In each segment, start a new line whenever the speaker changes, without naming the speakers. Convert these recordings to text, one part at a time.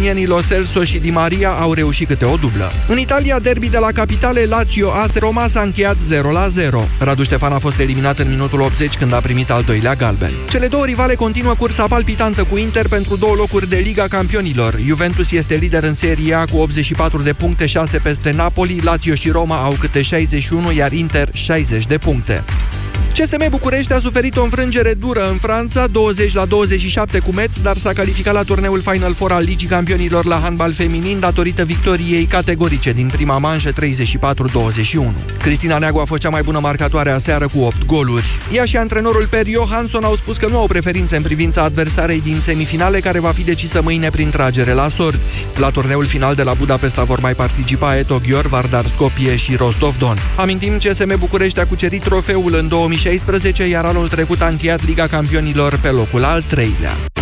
argentinienii Lo Celso și Di Maria au reușit câte o dublă. În Italia, derby de la capitale Lazio AS Roma s-a încheiat 0-0. Radu Ștefan a fost eliminat în minutul 80 când a primit al doilea galben. Cele două rivale continuă cursa palpitantă cu Inter pentru două locuri de Liga Campionilor. Juventus este lider în Serie A cu 84 de puncte, 6 peste Napoli, Lazio și Roma au câte 61, iar Inter 60 de puncte. CSM București a suferit o înfrângere dură în Franța, 20 la 27 cu Metz, dar s-a calificat la turneul Final Four al Ligii Campionilor la handbal feminin datorită victoriei categorice din prima manșă 34-21. Cristina Neagu a fost cea mai bună marcatoare a seară cu 8 goluri. Ea și antrenorul Per Johansson au spus că nu au preferințe în privința adversarei din semifinale, care va fi decisă mâine prin tragere la sorți. La turneul final de la Budapesta vor mai participa Eto Ghior, Vardar Skopje și Rostov Don. Amintim, CSM București a cucerit trofeul în 2016 2016, iar anul trecut a încheiat Liga Campionilor pe locul al treilea.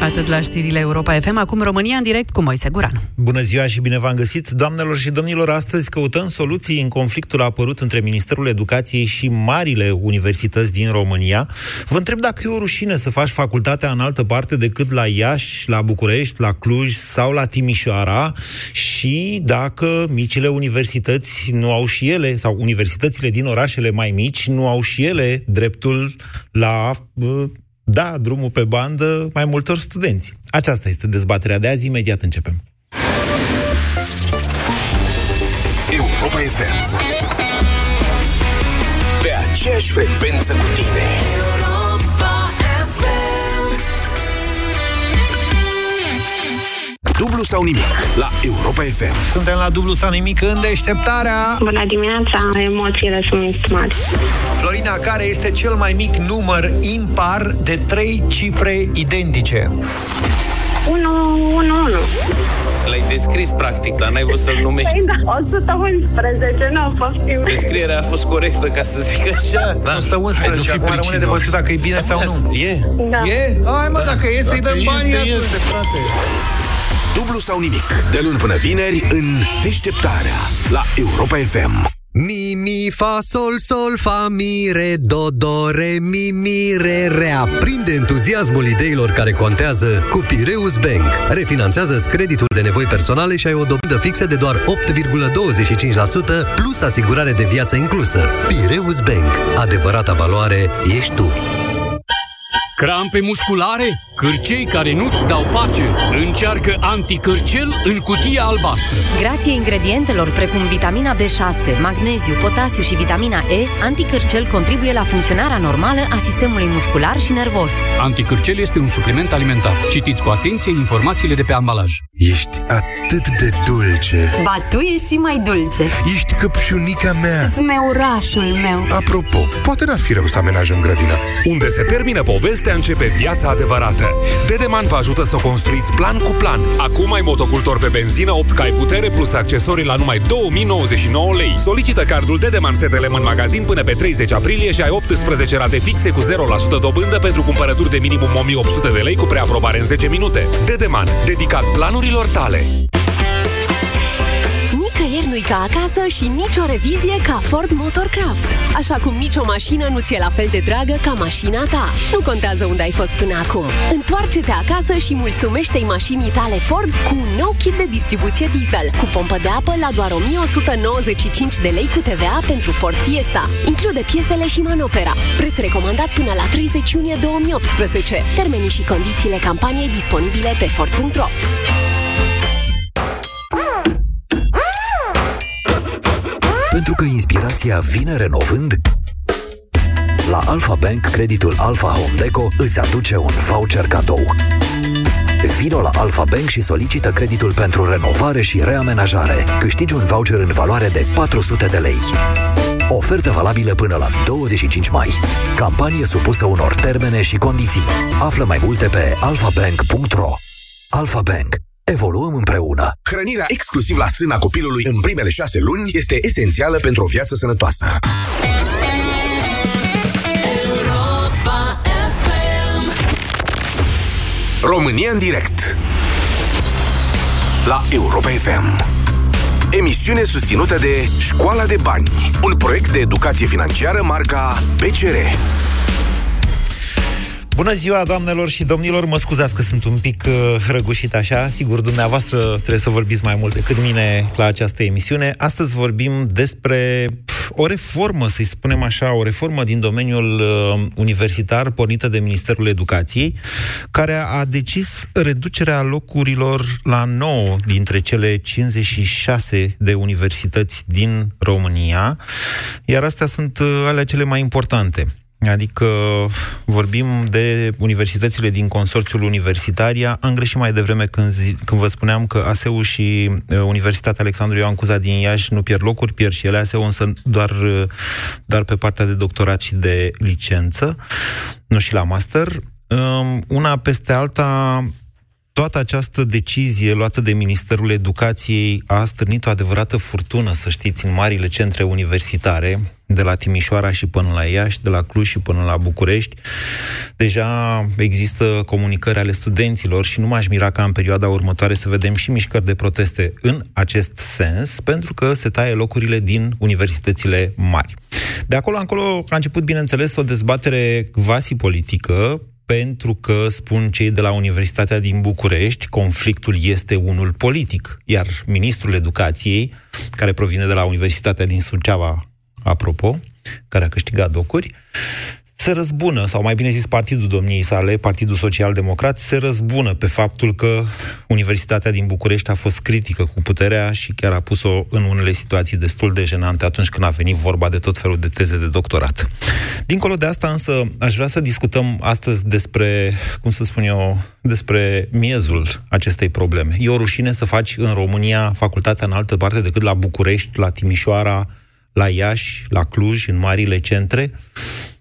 Atât la știrile Europa FM, acum România în direct cu Moise Guran.
Bună ziua și bine v-am găsit, doamnelor și domnilor. Astăzi căutăm soluții în conflictul apărut între Ministerul Educației și marile universități din România. Vă întreb dacă e o rușine să faci facultatea în altă parte decât la Iași, la București, la Cluj sau la Timișoara și dacă micile universități nu au și ele, sau universitățile din orașele mai mici, nu au și ele dreptul la da drumul pe bandă mai multor studenți. Aceasta este dezbaterea de azi, imediat începem.
Europa FM Pe aceeași frecvență cu tine Dublu sau nimic la Europa FM.
Suntem la dublu sau nimic în deșteptarea.
Bună dimineața, emoțiile sunt mari.
Florina, care este cel mai mic număr impar de trei cifre identice?
1, 1, 1.
L-ai descris practic, dar n-ai vrut să-l numești.
Păi da, 111, nu a fost
Descrierea a fost corectă, ca să zic așa.
Da. 111, acum rămâne de văzut dacă e bine sau nu.
E.
Da.
E? Hai mă, da. dacă e să-i dăm banii
este,
atunci.
este, frate.
Dublu sau nimic, de luni până vineri în deșteptarea la Europa FM.
Mi, mi, fa, sol, sol, fa, mi, re, do, do, re, mi, mi, re, re. Aprinde entuziasmul ideilor care contează cu Pireus Bank. Refinanțează creditul de nevoi personale și ai o dobândă fixă de doar 8,25% plus asigurare de viață inclusă. Pireus Bank. Adevărata valoare ești tu.
Crampe musculare? Cârcei care nu-ți dau pace? Încearcă anticârcel în cutia albastră.
Grație ingredientelor precum vitamina B6, magneziu, potasiu și vitamina E, anticârcel contribuie la funcționarea normală a sistemului muscular și nervos.
Anticârcel este un supliment alimentar. Citiți cu atenție informațiile de pe ambalaj.
Ești atât de dulce.
Ba, tu ești și mai dulce.
Ești căpșunica mea.
Smeurașul meu.
Apropo, poate n-ar fi rău să amenajăm grădina.
Unde se termină povestea, începe viața adevărată. Dedeman vă ajută să construiți plan cu plan. Acum ai motocultor pe benzină 8 cai putere plus accesorii la numai 2099 lei. Solicită cardul Dedeman STLM în magazin până pe 30 aprilie și ai 18 rate fixe cu 0% dobândă pentru cumpărături de minimum 1800 de lei cu preaprobare în 10 minute. Dedeman, dedicat planurilor tale.
Nicăieri nu-i ca acasă și nicio revizie ca Ford Motorcraft. Așa cum nicio mașină nu ți-e la fel de dragă ca mașina ta. Nu contează unde ai fost până acum. Întoarce-te acasă și mulțumește-i mașinii tale Ford cu un nou kit de distribuție diesel, cu pompă de apă la doar 1195 de lei cu TVA pentru Ford Fiesta. Include piesele și manopera. Preț recomandat până la 30 iunie 2018. Termenii și condițiile campaniei disponibile pe Ford.ro.
că inspirația vine renovând, la Alpha Bank, creditul Alpha Home Deco îți aduce un voucher cadou. Vino la Alpha Bank și solicită creditul pentru renovare și reamenajare. Câștigi un voucher în valoare de 400 de lei. Ofertă valabilă până la 25 mai. Campanie supusă unor termene și condiții. Află mai multe pe alphabank.ro Alpha Bank. Evoluăm împreună.
Hrănirea exclusiv la sâna copilului în primele șase luni este esențială pentru o viață sănătoasă. România în direct La Europa FM Emisiune susținută de Școala de Bani Un proiect de educație financiară marca PCR
Bună ziua, doamnelor și domnilor, mă scuzați că sunt un pic uh, răgușit așa, sigur, dumneavoastră trebuie să vorbiți mai mult decât mine la această emisiune. Astăzi vorbim despre pf, o reformă, să-i spunem așa, o reformă din domeniul uh, universitar pornită de Ministerul Educației, care a decis reducerea locurilor la 9 dintre cele 56 de universități din România, iar astea sunt uh, alea cele mai importante. Adică vorbim de universitățile din consorțiul Universitaria. Am greșit mai devreme când, zi, când vă spuneam că ASEU și uh, Universitatea Alexandru Ioan Cuza din Iași nu pierd locuri, pierd și ele ASEU, însă doar, uh, doar pe partea de doctorat și de licență, nu și la master. Um, una peste alta, toată această decizie luată de Ministerul Educației a stârnit o adevărată furtună, să știți, în marile centre universitare, de la Timișoara și până la Iași, de la Cluj și până la București. Deja există comunicări ale studenților și nu m-aș mira ca în perioada următoare să vedem și mișcări de proteste în acest sens, pentru că se taie locurile din universitățile mari. De acolo încolo a început, bineînțeles, o dezbatere quasi politică pentru că, spun cei de la Universitatea din București, conflictul este unul politic, iar ministrul educației, care provine de la Universitatea din Suceava, apropo, care a câștigat docuri, se răzbună, sau mai bine zis partidul domniei sale, Partidul Social Democrat, se răzbună pe faptul că Universitatea din București a fost critică cu puterea și chiar a pus-o în unele situații destul de jenante atunci când a venit vorba de tot felul de teze de doctorat. Dincolo de asta însă, aș vrea să discutăm astăzi despre, cum să spun eu, despre miezul acestei probleme. E o rușine să faci în România facultatea în altă parte decât la București, la Timișoara, la Iași, la Cluj, în marile centre.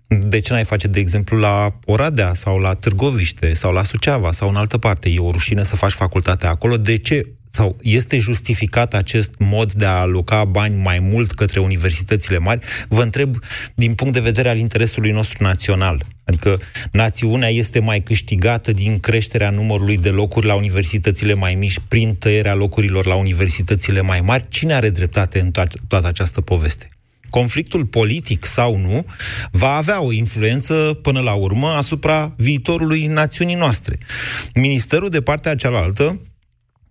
De ce n-ai face, de exemplu, la Oradea sau la Târgoviște sau la Suceava sau în altă parte? E o rușine să faci facultatea acolo. De ce? Sau este justificat acest mod de a aloca bani mai mult către universitățile mari? Vă întreb din punct de vedere al interesului nostru național. Adică națiunea este mai câștigată din creșterea numărului de locuri la universitățile mai mici prin tăierea locurilor la universitățile mai mari. Cine are dreptate în to- toată această poveste? Conflictul politic sau nu, va avea o influență până la urmă asupra viitorului națiunii noastre. Ministerul de partea cealaltă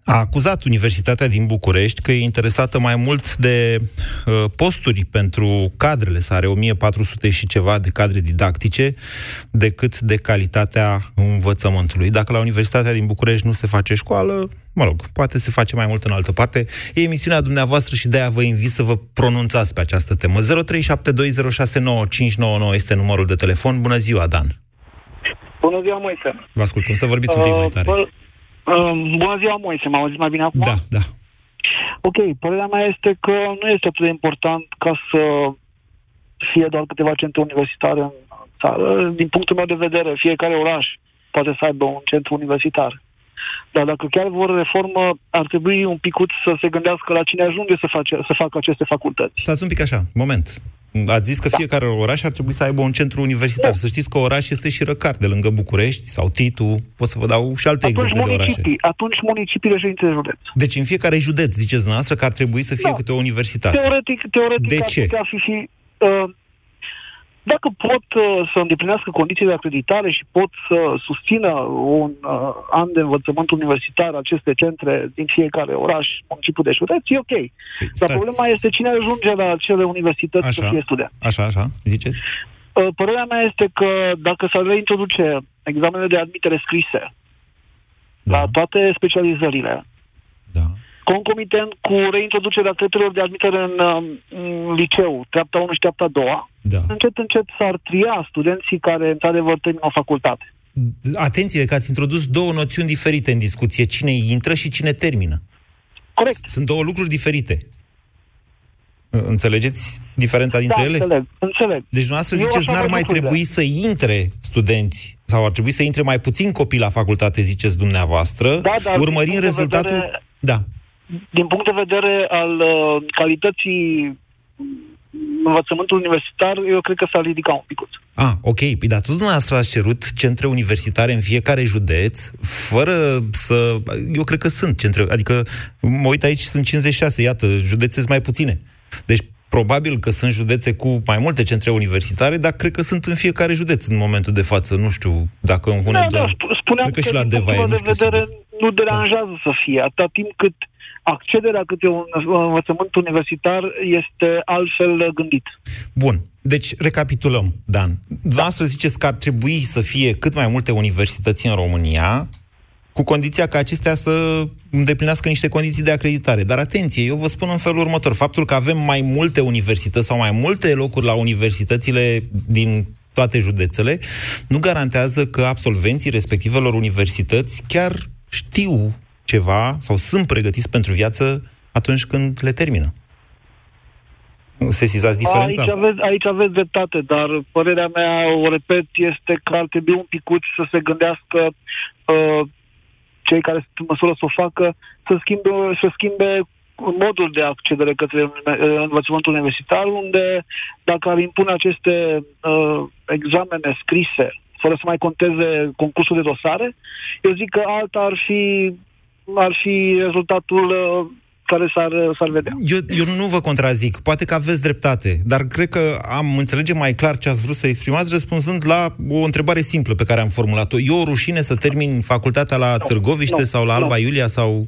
a acuzat Universitatea din București că e interesată mai mult de uh, posturi pentru cadrele sale, 1400 și ceva de cadre didactice, decât de calitatea învățământului. Dacă la Universitatea din București nu se face școală, mă rog, poate se face mai mult în altă parte. E emisiunea dumneavoastră și de-aia vă invit să vă pronunțați pe această temă. 0372069599 este numărul de telefon. Bună ziua, Dan!
Bună ziua, Moise!
Vă ascultăm, să vorbiți uh, un pic mai tare.
Bă, Uh, bună ziua, Moise. M-au auzit mai bine acum?
Da, da.
Ok, părerea mea este că nu este atât de important ca să fie doar câteva centre universitare în țară. Din punctul meu de vedere, fiecare oraș poate să aibă un centru universitar. Dar dacă chiar vor reformă, ar trebui un picut să se gândească la cine ajunge să, face, să facă aceste facultăți.
Stați un pic așa, moment. Ați zis că da. fiecare oraș ar trebui să aibă un centru universitar. Da. Să știți că oraș este și Răcar, de lângă București sau Titu. Pot să vă dau și alte
atunci
exemple de orașe.
Atunci municipiile și de județ.
Deci în fiecare județ, ziceți dumneavoastră, că ar trebui să fie da. câte o universitate.
Teoretic, teoretic
de
ar
ce?
putea fi și... Uh, dacă pot uh, să îndeplinească condiții de acreditare și pot să susțină un uh, an de învățământ universitar aceste centre din fiecare oraș, municipiu de județ, e ok. Păi, Dar problema este cine ajunge la acele universități
așa,
să fie student.
Așa, așa, ziceți?
Uh, părerea mea este că dacă s-ar reintroduce examenele de admitere scrise da. la toate specializările,
da.
Concomitent cu reintroducerea criteriilor de admitere în, um, în liceu, treapta 1 și treapta 2,
da.
încet, încet s-ar tria studenții care, într-adevăr, termină o facultate.
Atenție că ați introdus două noțiuni diferite în discuție. Cine intră și cine termină.
Corect.
Sunt două lucruri diferite. Înțelegeți diferența dintre
da,
ele?
înțeleg, înțeleg.
Deci dumneavoastră
Eu
ziceți,
așa
n-ar
văd
mai
lucrurile.
trebui să intre studenți sau ar trebui să intre mai puțin copii la facultate, ziceți dumneavoastră,
Da, dar din
urmărind
punct de
rezultatul...
vedere-
Da.
Din punct de vedere al uh, calității învățământului universitar, eu cred că s-ar ridica un pic.
Ah, ok. Păi, dar tot dumneavoastră ați cerut centre universitare în fiecare județ, fără să... Eu cred că sunt centre... Adică, mă uit aici, sunt 56, iată, județe sunt mai puține. Deci, Probabil că sunt județe cu mai multe centre universitare, dar cred că sunt în fiecare județ în momentul de față. Nu știu dacă în
Da,
Hunedoara...
da, sp- spuneam
Cred că și
că,
la
din
Deva e,
punctul
nu
meu de
știu
vedere
sigur.
nu deranjează să fie, atâta timp cât accederea către un învățământ universitar este altfel gândit.
Bun. Deci, recapitulăm, Dan. Dumneavoastră ziceți că ar trebui să fie cât mai multe universități în România, cu condiția ca acestea să îndeplinească niște condiții de acreditare. Dar atenție, eu vă spun în felul următor. Faptul că avem mai multe universități sau mai multe locuri la universitățile din toate județele, nu garantează că absolvenții respectivelor universități chiar știu ceva sau sunt pregătiți pentru viață atunci când le termină. Sesizați diferența?
Aici aveți, aici aveți dreptate, dar părerea mea, o repet, este că ar trebui un picuț să se gândească uh, cei care sunt în măsură să o facă, să schimbe, să schimbe modul de accedere către uni- uh, învățământul universitar, unde dacă ar impune aceste uh, examene scrise, fără să mai conteze concursul de dosare, eu zic că alta ar fi, ar fi rezultatul uh, care s-ar, s-ar vedea.
Eu, eu nu vă contrazic, poate că aveți dreptate, dar cred că am înțelege mai clar ce ați vrut să exprimați răspunzând la o întrebare simplă pe care am formulat-o. E o rușine să termin facultatea la Târgoviște
nu,
sau la Alba
nu.
Iulia sau...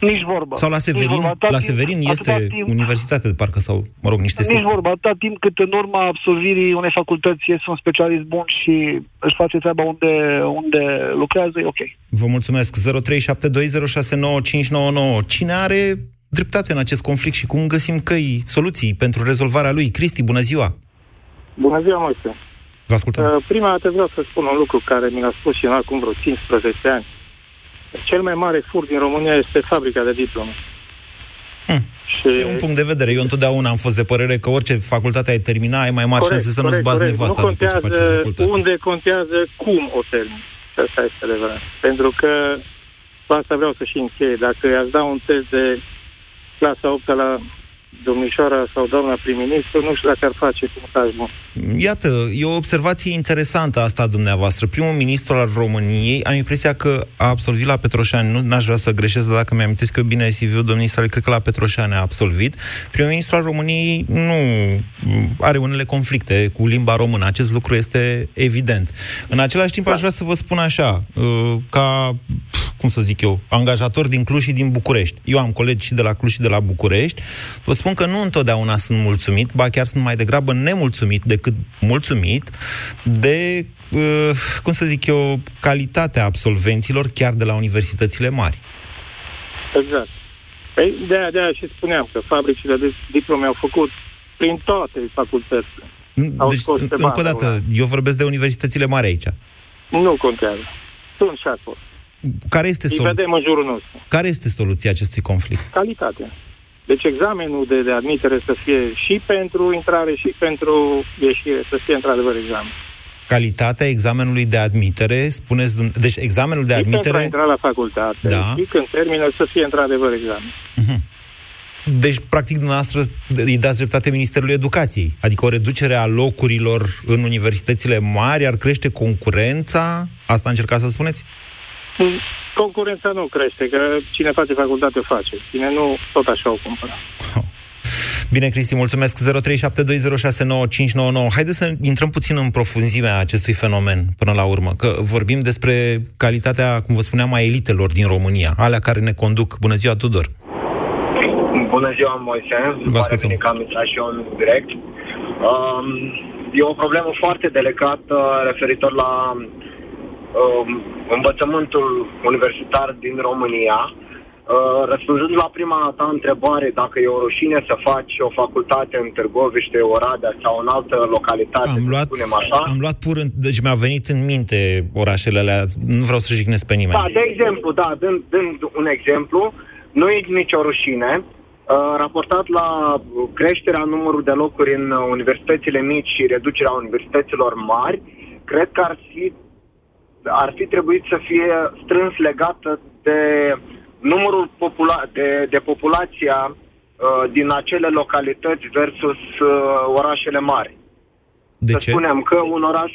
Nici vorba.
Sau la
Nici
Severin?
vorba. Atâta
La
timp-
Severin este
atâta timp-
universitate de parcă sau, mă rog, niște
Nici
secții.
vorba, atâta timp cât în urma absolvirii unei facultăți este un specialist bun și își face treaba unde, unde lucrează, e ok.
Vă mulțumesc. 0372069599. Cine are dreptate în acest conflict și cum găsim căi, soluții pentru rezolvarea lui? Cristi, bună ziua!
Bună ziua, Moise.
Vă ascultăm.
Uh, prima dată vreau să spun un lucru care mi l-a spus și acum vreo 15 ani. Cel mai mare fur din România este fabrica de diplome. Și...
E un punct de vedere. Eu întotdeauna am fost de părere că orice facultate ai termina, ai mai mari șanse să nu-ți bați nevasta
Nu
după ce faci
contează
facultate.
unde contează cum o termin. Și asta este adevărat. Pentru că cu asta vreau să și încheie. Dacă i-ați da un test de clasa 8 la domnișoara sau doamna prim-ministru, nu știu dacă ar face cu mesaj bun.
Iată, e o observație interesantă asta a dumneavoastră. Primul ministru al României, am impresia că a absolvit la Petroșani. Nu n-aș vrea să greșesc, dar dacă mi-amintesc eu bine CV-ul domnii sale, cred că la Petroșani a absolvit. Primul ministru al României nu are unele conflicte cu limba română. Acest lucru este evident. În același timp, aș vrea să vă spun așa, uh, ca cum să zic eu, angajator din Cluj și din București. Eu am colegi și de la Cluj și de la București. Vă spun că nu întotdeauna sunt mulțumit, ba chiar sunt mai degrabă nemulțumit decât mulțumit de, uh, cum să zic eu, calitatea absolvenților chiar de la universitățile mari.
Exact. Păi de aia, de aia și spuneam că fabricile de diplome au făcut prin toate facultățile. Au
Deci,
scos pe
încă o
bandă
dată,
una.
eu vorbesc de universitățile mari aici.
Nu contează. Sunt și acolo.
Care este,
Îi
solu-
vedem în jurul nostru.
care este soluția acestui conflict?
Calitatea. Deci examenul de, de admitere să fie și pentru intrare și pentru ieșire, să fie într-adevăr examen.
Calitatea examenului de admitere, spuneți, dum- deci examenul de
Și pentru a
admitere...
intra la facultate
Da.
și când termină să fie într-adevăr examen.
Deci, practic, dumneavoastră îi dați dreptate Ministerului Educației. Adică o reducere a locurilor în universitățile mari ar crește concurența? Asta încercați să spuneți?
Concurența nu crește, că cine face facultate o face. Cine nu, tot așa o cumpără.
Bine, Cristi, mulțumesc. 0372069599. Haideți să intrăm puțin în profunzimea acestui fenomen până la urmă, că vorbim despre calitatea, cum vă spuneam, a elitelor din România, alea care ne conduc. Bună ziua, Tudor!
Bună ziua, Moise.
Vă
Pare bine că am intrat și eu în direct. Um, e o problemă foarte delicată referitor la um, învățământul universitar din România. Uh, răspunzând la prima ta întrebare, dacă e o rușine să faci o facultate în Târgoviște, Oradea sau în altă localitate,
Am
să
luat,
spunem așa,
am luat pur, în, deci mi-a venit în minte orașele alea, nu vreau să jignesc pe nimeni.
Da, de exemplu, da, dând, dând un exemplu, nu e nicio rușine. Uh, raportat la creșterea numărului de locuri în uh, universitățile mici și reducerea universităților mari, cred că ar fi, ar fi trebuit să fie strâns legată de numărul popula- de, de populația uh, din acele localități versus uh, orașele mari.
De
să
ce?
spunem că un oraș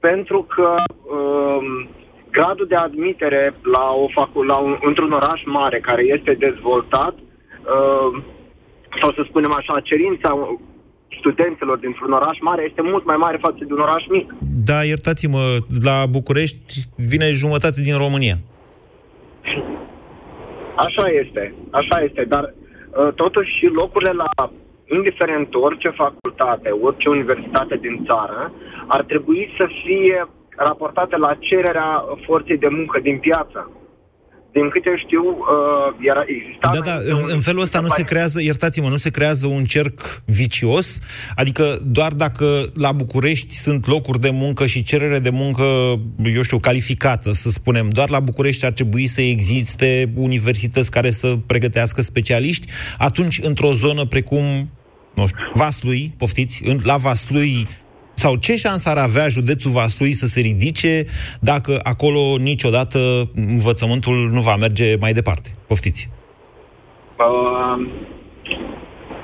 pentru că um, gradul de admitere la o facu- la un, într-un oraș mare care este dezvoltat uh, sau să spunem așa, cerința studenților dintr-un oraș mare este mult mai mare față de un oraș mic.
Da, iertați-mă, la București vine jumătate din România.
Așa este, așa este, dar uh, totuși și locurile la, indiferent orice facultate, orice universitate din țară, ar trebui să fie raportate la cererea forței de muncă din piață. Din câte știu, uh, era, exista...
Da, da, în, în felul ăsta nu se creează, iertați-mă, nu se creează un cerc vicios, adică doar dacă la București sunt locuri de muncă și cerere de muncă, eu știu, calificată, să spunem, doar la București ar trebui să existe universități care să pregătească specialiști, atunci într-o zonă precum nu știu, Vaslui, poftiți, în, la Vaslui sau ce șansă ar avea județul Vaslui să se ridice dacă acolo niciodată învățământul nu va merge mai departe? Poftiți.
Uh,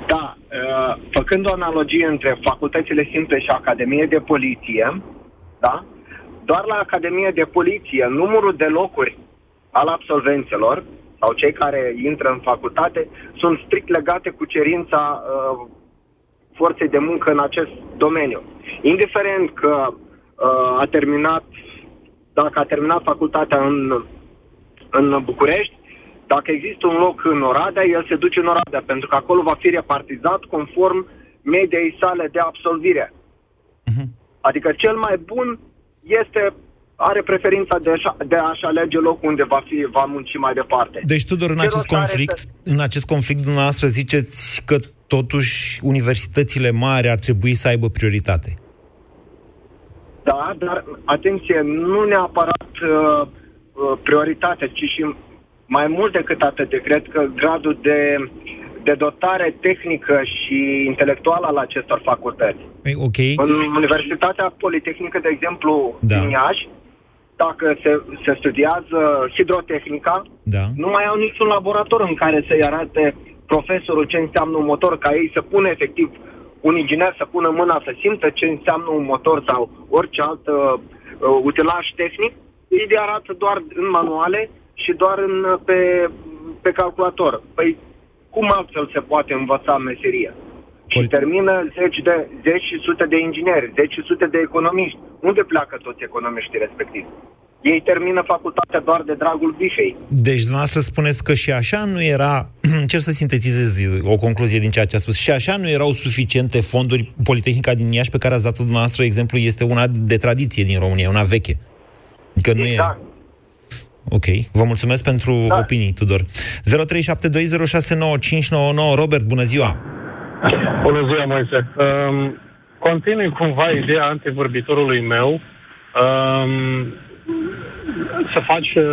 da, uh, făcând o analogie între facultățile simple și Academie de Poliție, da? doar la Academie de Poliție numărul de locuri al absolvenților sau cei care intră în facultate sunt strict legate cu cerința uh, forței de muncă în acest domeniu. Indiferent că uh, a terminat, dacă a terminat facultatea în, în București, dacă există un loc în Oradea, el se duce în Oradea, pentru că acolo va fi repartizat conform mediei sale de absolvire. Uh-huh. Adică cel mai bun este are preferința de, a, de a-și alege locul unde va fi va munci mai departe.
Deci, Tudor, în acest conflict, este... în acest conflict dumneavoastră ziceți că totuși universitățile mari ar trebui să aibă prioritate.
Da, dar atenție, nu neapărat uh, uh, prioritate, ci și mai mult decât atât. Cred că gradul de, de dotare tehnică și intelectuală al acestor facultăți.
Ei, ok.
În Universitatea Politehnică, de exemplu, da. din Iași, dacă se, se studiază hidrotehnica,
da.
nu mai au niciun laborator în care să-i arate profesorul ce înseamnă un motor, ca ei să pună efectiv un inginer să pună mâna să simtă ce înseamnă un motor sau orice alt uh, utilaj tehnic, ei le arată doar în manuale și doar în, pe, pe calculator. Păi cum altfel se poate învăța meseria? Și termină zeci, de, zeci și sute de ingineri, zeci și sute de economiști. Unde pleacă toți economiștii respectivi? Ei termină facultatea doar de dragul bifei.
Deci, dumneavoastră spuneți că și așa nu era, încerc să sintetizez o concluzie din ceea ce a spus, și așa nu erau suficiente fonduri, Politehnica din Iași pe care ați dat-o dumneavoastră, exemplu, este una de tradiție din România, una veche. Adică nu exact. e... Ok, vă mulțumesc pentru da. opinii, Tudor. 0372069599 Robert, bună ziua!
Bună ziua, Moise. Um, continui cumva ideea antevorbitorului meu. Um, să faci uh,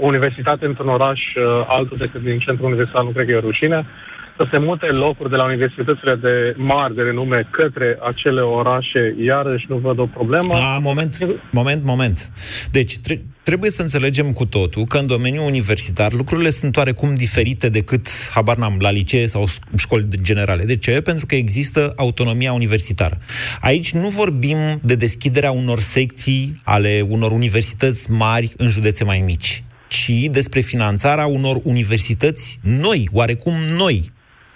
universitate într-un oraș uh, altul decât din centrul universitar nu cred că e o rușine. Să se mute locuri de la universitățile de mari, de renume, către acele orașe, iarăși nu văd o problemă.
A, moment, moment, moment. Deci, tre- trebuie să înțelegem cu totul că în domeniul universitar lucrurile sunt oarecum diferite decât, habar n-am, la licee sau școli generale. De ce? Pentru că există autonomia universitară. Aici nu vorbim de deschiderea unor secții ale unor universități mari în județe mai mici ci despre finanțarea unor universități noi, oarecum noi,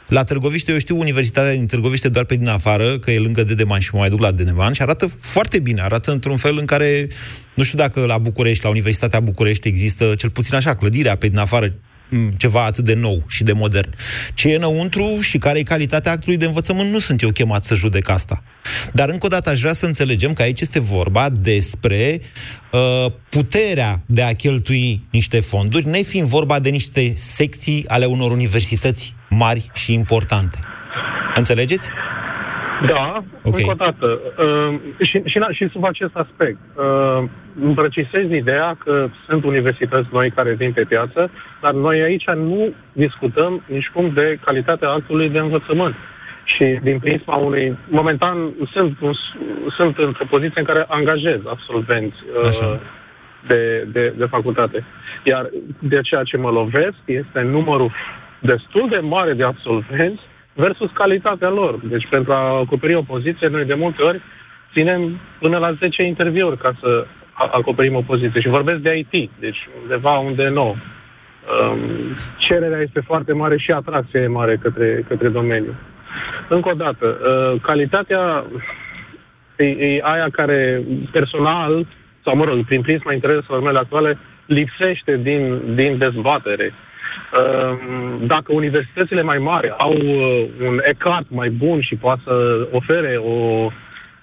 la Târgoviște, eu știu Universitatea din Târgoviște doar pe din afară, că e lângă Dedeman și mă mai duc la Dedeman și arată foarte bine, arată într-un fel în care, nu știu dacă la București, la Universitatea București există cel puțin așa, clădirea pe din afară ceva atât de nou și de modern. Ce e înăuntru și care e calitatea actului de învățământ, nu sunt eu chemat să judec asta. Dar încă o dată aș vrea să înțelegem că aici este vorba despre uh, puterea de a cheltui niște fonduri, nefiind vorba de niște secții ale unor universități mari și importante. Înțelegeți?
Da, okay. încă o dată. Uh, și, și, și sub acest aspect. Uh, îmi precisez ideea că sunt universități noi care vin pe piață, dar noi aici nu discutăm nici cum de calitatea actului de învățământ. Și din prisma unui... Momentan sunt, sunt într-o poziție în care angajez absolvenți uh, de, de, de facultate. Iar de ceea ce mă lovesc este numărul destul de mare de absolvenți versus calitatea lor. Deci pentru a acoperi o poziție, noi de multe ori ținem până la 10 interviuri ca să acoperim o poziție. Și vorbesc de IT, deci undeva unde nu. um, cererea este foarte mare și atracția e mare către, către domeniu. Încă o dată, uh, calitatea e, e aia care personal, sau mă rog, prin prisma intereselor mele actuale, lipsește din, din dezbatere. Um, dacă universitățile mai mari au uh, un ECAT mai bun și poate să ofere o,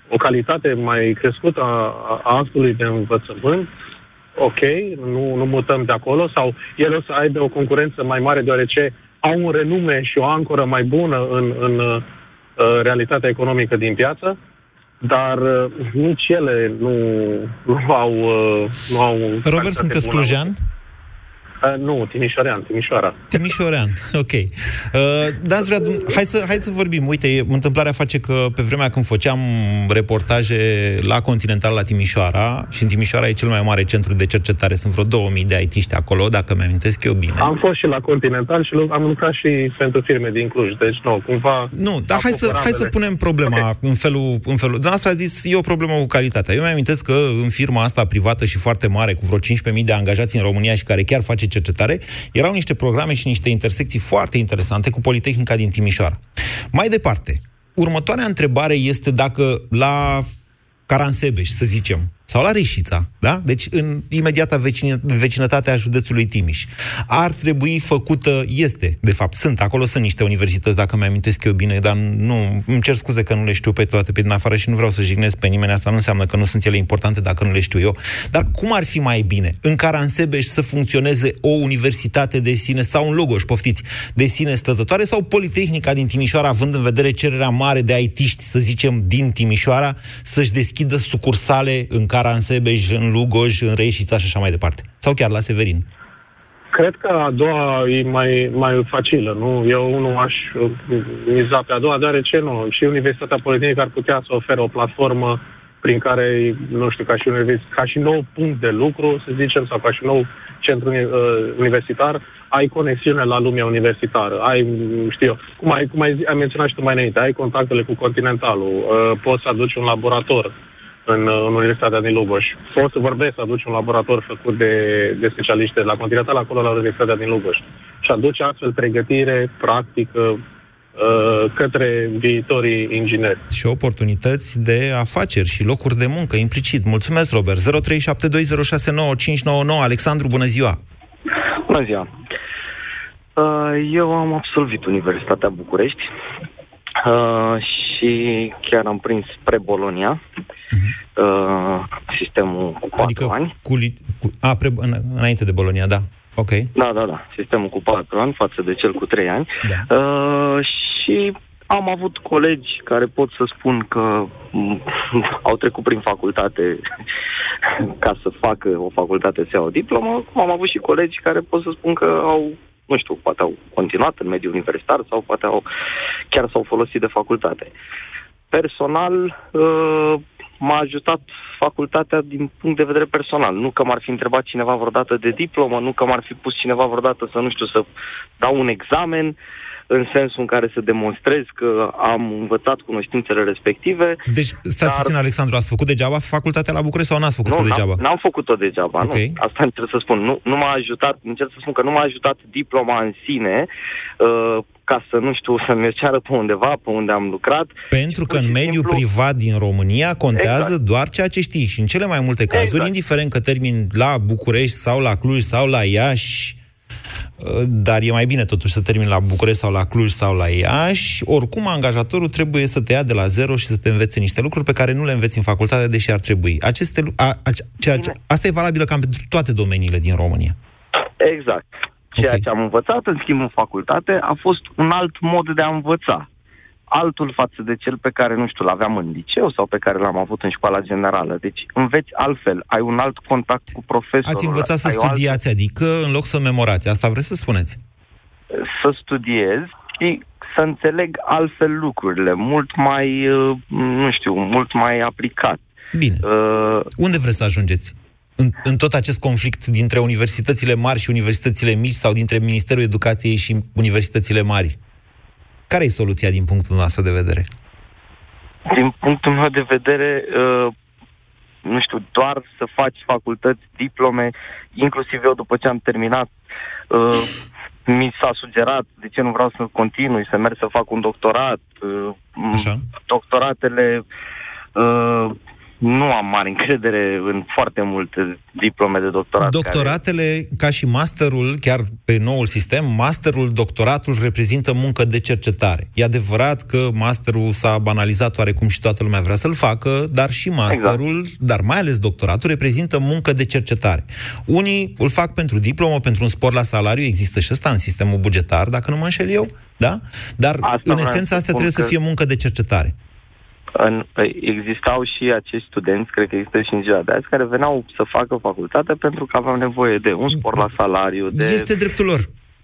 o calitate mai crescută a, a actului de învățământ, ok, nu, nu mutăm de acolo, sau ele o să aibă o concurență mai mare deoarece au un renume și o ancoră mai bună în, în uh, realitatea economică din piață, dar uh, nici ele nu, nu au... Uh, nu au
Robert, sunteți clujean?
Uh, nu, Timișorean, Timișoara.
Timișorean, ok. Uh, da, vrea, hai, să, hai să vorbim. Uite, întâmplarea face că pe vremea când făceam reportaje la Continental la Timișoara, și în Timișoara e cel mai mare centru de cercetare, sunt vreo 2000 de IT-ști acolo, dacă mi-amintesc eu bine.
Am fost și la Continental și am lucrat și pentru firme din Cluj, deci nu, cumva...
Nu, dar hai să, hai să punem problema okay. în felul... În felul. Dumneavoastră a zis, e o problemă cu calitatea. Eu mi-amintesc că în firma asta privată și foarte mare, cu vreo 15.000 de angajați în România și care chiar face cercetare, erau niște programe și niște intersecții foarte interesante cu Politehnica din Timișoara. Mai departe, următoarea întrebare este dacă la Caransebeș, să zicem, sau la Reșița, da? Deci în imediata vecin- vecinătate a județului Timiș. Ar trebui făcută, este, de fapt, sunt, acolo sunt niște universități, dacă mi-amintesc eu bine, dar nu, îmi cer scuze că nu le știu pe toate pe din afară și nu vreau să jignesc pe nimeni, asta nu înseamnă că nu sunt ele importante dacă nu le știu eu. Dar cum ar fi mai bine în Caransebeș să funcționeze o universitate de sine sau un Logoș, poftiți, de sine stătătoare sau Politehnica din Timișoara, având în vedere cererea mare de aitiști, să zicem, din Timișoara, să-și deschidă sucursale în Caransebeș, în Lugoj, în Reșița și așa mai departe. Sau chiar la Severin.
Cred că a doua e mai, mai facilă, nu? Eu nu aș uh, miza pe a doua, deoarece nu. Și Universitatea Politehnică ar putea să ofere o platformă prin care, nu știu, ca și, univers- ca și nou punct de lucru, să zicem, sau ca și nou centru uh, universitar, ai conexiune la lumea universitară. Ai, știu eu, cum ai, cum ai, ai menționat și tu mai înainte, ai contactele cu Continentalul, uh, poți să aduci un laborator în, în Universitatea din Lugoj. Poți să vorbești, să aduci un laborator făcut de, de specialiști la Continental, acolo la Universitatea din Lugoj. Și aduci astfel pregătire practică uh, către viitorii ingineri.
Și oportunități de afaceri și locuri de muncă implicit. Mulțumesc, Robert. 0372069599. Alexandru, bună ziua!
Bună ziua! Uh, eu am absolvit Universitatea București Uh, și chiar am prins spre Bolonia, uh-huh. uh, sistemul cu patru
adică
ani.
Cu, cu, a, pre, în, înainte de Bolonia, da. Ok.
Da, da, da. Sistemul cu patru ani față de cel cu trei ani. Da. Uh, și am avut colegi care pot să spun că m- au trecut prin facultate ca să facă o facultate să ia o diplomă, cum am avut și colegi care pot să spun că au nu știu, poate au continuat în mediul universitar sau poate au chiar s-au folosit de facultate. Personal, uh, m-a ajutat facultatea din punct de vedere personal. Nu că m-ar fi întrebat cineva vreodată de diplomă, nu că m-ar fi pus cineva vreodată să, nu știu, să dau un examen, uh, în sensul în care să demonstrez că am învățat cunoștințele respective.
Deci, stați dar... puțin, Alexandru, ați făcut degeaba facultatea la București sau n-ați făcut-o
nu,
degeaba?
N-am, n-am făcut-o degeaba, okay. nu. Asta încerc să spun. Nu, nu m-a ajutat, încerc să spun că nu m-a ajutat diploma în sine, uh, ca să, nu știu, să mi ceară pe undeva, pe unde am lucrat.
Pentru că în mediul simplu... privat din România contează exact. doar ceea ce știi și în cele mai multe cazuri, exact. indiferent că termin la București sau la Cluj sau la Iași, Uh, dar e mai bine totuși să termin la București sau la Cluj sau la Iași. Oricum, angajatorul trebuie să te ia de la zero și să te învețe niște lucruri pe care nu le înveți în facultate, deși ar trebui. Aceste, a, a, ceea, ce, asta e valabilă cam pentru toate domeniile din România.
Exact. Ceea okay. ce am învățat, în schimb, în facultate, a fost un alt mod de a învăța altul față de cel pe care, nu știu, l-aveam în liceu sau pe care l-am avut în școala generală. Deci înveți altfel, ai un alt contact cu profesorul.
Ați învățat să studiați, alt... adică în loc să memorați. Asta vreți să spuneți?
Să studiez și să înțeleg altfel lucrurile, mult mai, uh, nu știu, mult mai aplicat.
Bine. Uh... Unde vreți să ajungeți? În, în tot acest conflict dintre universitățile mari și universitățile mici sau dintre Ministerul Educației și universitățile mari? Care e soluția din punctul nostru de vedere?
Din punctul meu de vedere, uh, nu știu, doar să faci facultăți, diplome, inclusiv eu după ce am terminat, uh, mi s-a sugerat de ce nu vreau să continui, să merg să fac un doctorat. Uh,
Așa.
Doctoratele uh, nu am mare încredere în foarte multe diplome de doctorat.
Doctoratele, care... ca și masterul, chiar pe noul sistem, masterul, doctoratul reprezintă muncă de cercetare. E adevărat că masterul s-a banalizat oarecum și toată lumea vrea să-l facă, dar și masterul, exact. dar mai ales doctoratul, reprezintă muncă de cercetare. Unii îl fac pentru diplomă, pentru un spor la salariu, există și ăsta în sistemul bugetar, dacă nu mă înșel eu, da? Dar, asta în esență, asta trebuie că... să fie muncă de cercetare
în, existau și acești studenți, cred că există și în ziua de azi, care veneau să facă facultate pentru că aveau nevoie de un spor la salariu. De...
Este dreptul lor.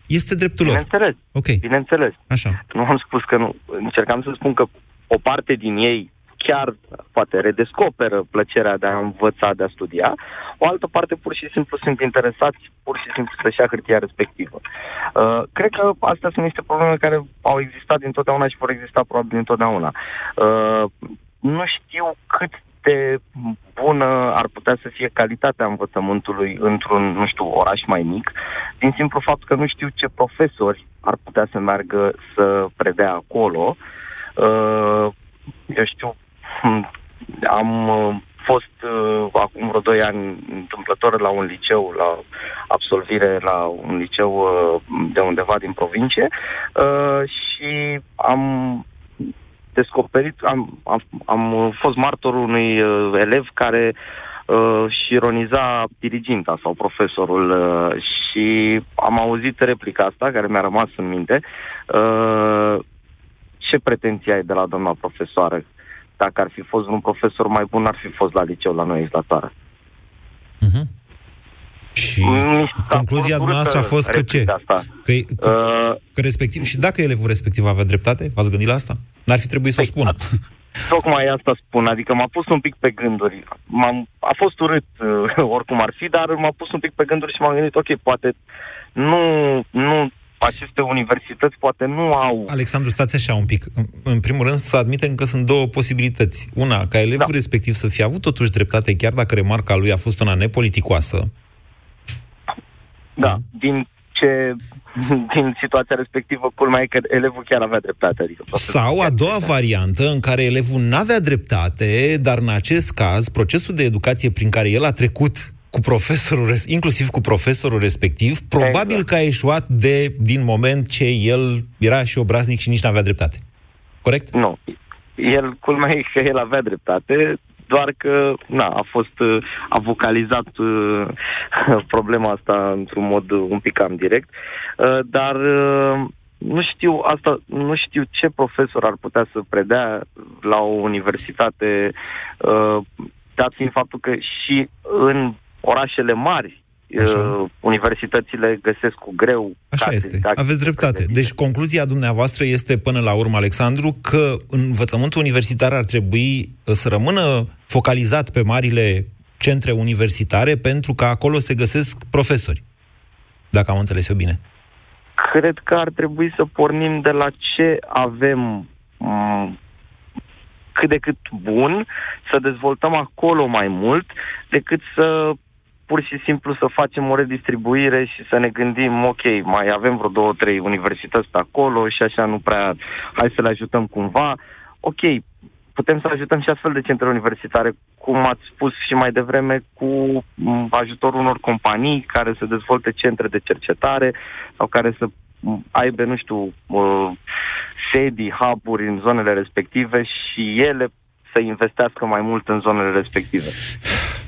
Este dreptul lor.
Bineînțeles.
Ok.
Bineînțeles.
Așa.
Nu am spus că nu. Încercam să spun că o parte din ei chiar poate redescoperă plăcerea de a învăța, de a studia, o altă parte pur și simplu sunt interesați pur și simplu să-și ia hârtia respectivă. Uh, cred că astea sunt niște probleme care au existat dintotdeauna și vor exista probabil dintotdeauna. Uh, nu știu cât de bună ar putea să fie calitatea învățământului într-un, nu știu, oraș mai mic, din simplu fapt că nu știu ce profesori ar putea să meargă să predea acolo. Uh, eu știu, am uh, fost uh, acum vreo 2 ani întâmplător la un liceu, la absolvire la un liceu uh, de undeva din provincie uh, și am descoperit, am, am, am fost martorul unui uh, elev care uh, și ironiza diriginta sau profesorul uh, și am auzit replica asta care mi-a rămas în minte. Uh, ce pretenții ai de la doamna profesoară? Dacă ar fi fost un profesor mai bun, ar fi fost la liceu la noi la țară.
Uh-huh. Și concluzia noastră a fost că ce? Asta. Că, că, uh, că respectiv, și dacă elevul respectiv avea dreptate, v-ați gândit la asta? N-ar fi trebuit să o păi, spună.
Tocmai asta spun, adică m-a pus un pic pe gânduri. M-am, a fost urât uh, oricum ar fi, dar m-a pus un pic pe gânduri și m-am gândit, ok, poate nu, nu aceste universități poate nu au...
Alexandru, stați așa un pic. În primul rând, să admitem că sunt două posibilități. Una, ca elevul da. respectiv să fie avut totuși dreptate, chiar dacă remarca lui a fost una nepoliticoasă.
Da, da. din ce din situația respectivă, culmea e că elevul chiar avea dreptate. Adică
Sau a doua variantă, în care elevul nu avea dreptate, dar în acest caz, procesul de educație prin care el a trecut cu profesorul, inclusiv cu profesorul respectiv, probabil exact. că a eșuat de, din moment ce el era și obraznic și nici nu avea dreptate. Corect?
Nu. El, culmea e că el avea dreptate, doar că na, a fost, a vocalizat uh, problema asta într-un mod un pic cam direct, uh, dar uh, nu știu asta, nu știu ce profesor ar putea să predea la o universitate, uh, dat fiind faptul că și în orașele mari Așa. Uh, universitățile găsesc cu greu.
Așa este. Aveți dreptate. Deci concluzia dumneavoastră este până la urmă, Alexandru, că învățământul universitar ar trebui uh, să rămână focalizat pe marile centre universitare pentru că acolo se găsesc profesori. Dacă am înțeles eu bine.
Cred că ar trebui să pornim de la ce avem mm, cât de cât bun, să dezvoltăm acolo mai mult, decât să pur și simplu să facem o redistribuire și să ne gândim, ok, mai avem vreo două, trei universități pe acolo și așa nu prea, hai să le ajutăm cumva. Ok, putem să ajutăm și astfel de centre universitare, cum ați spus și mai devreme, cu ajutorul unor companii care să dezvolte centre de cercetare sau care să aibă, nu știu, sedii, hub-uri în zonele respective și ele să investească mai mult în zonele respective.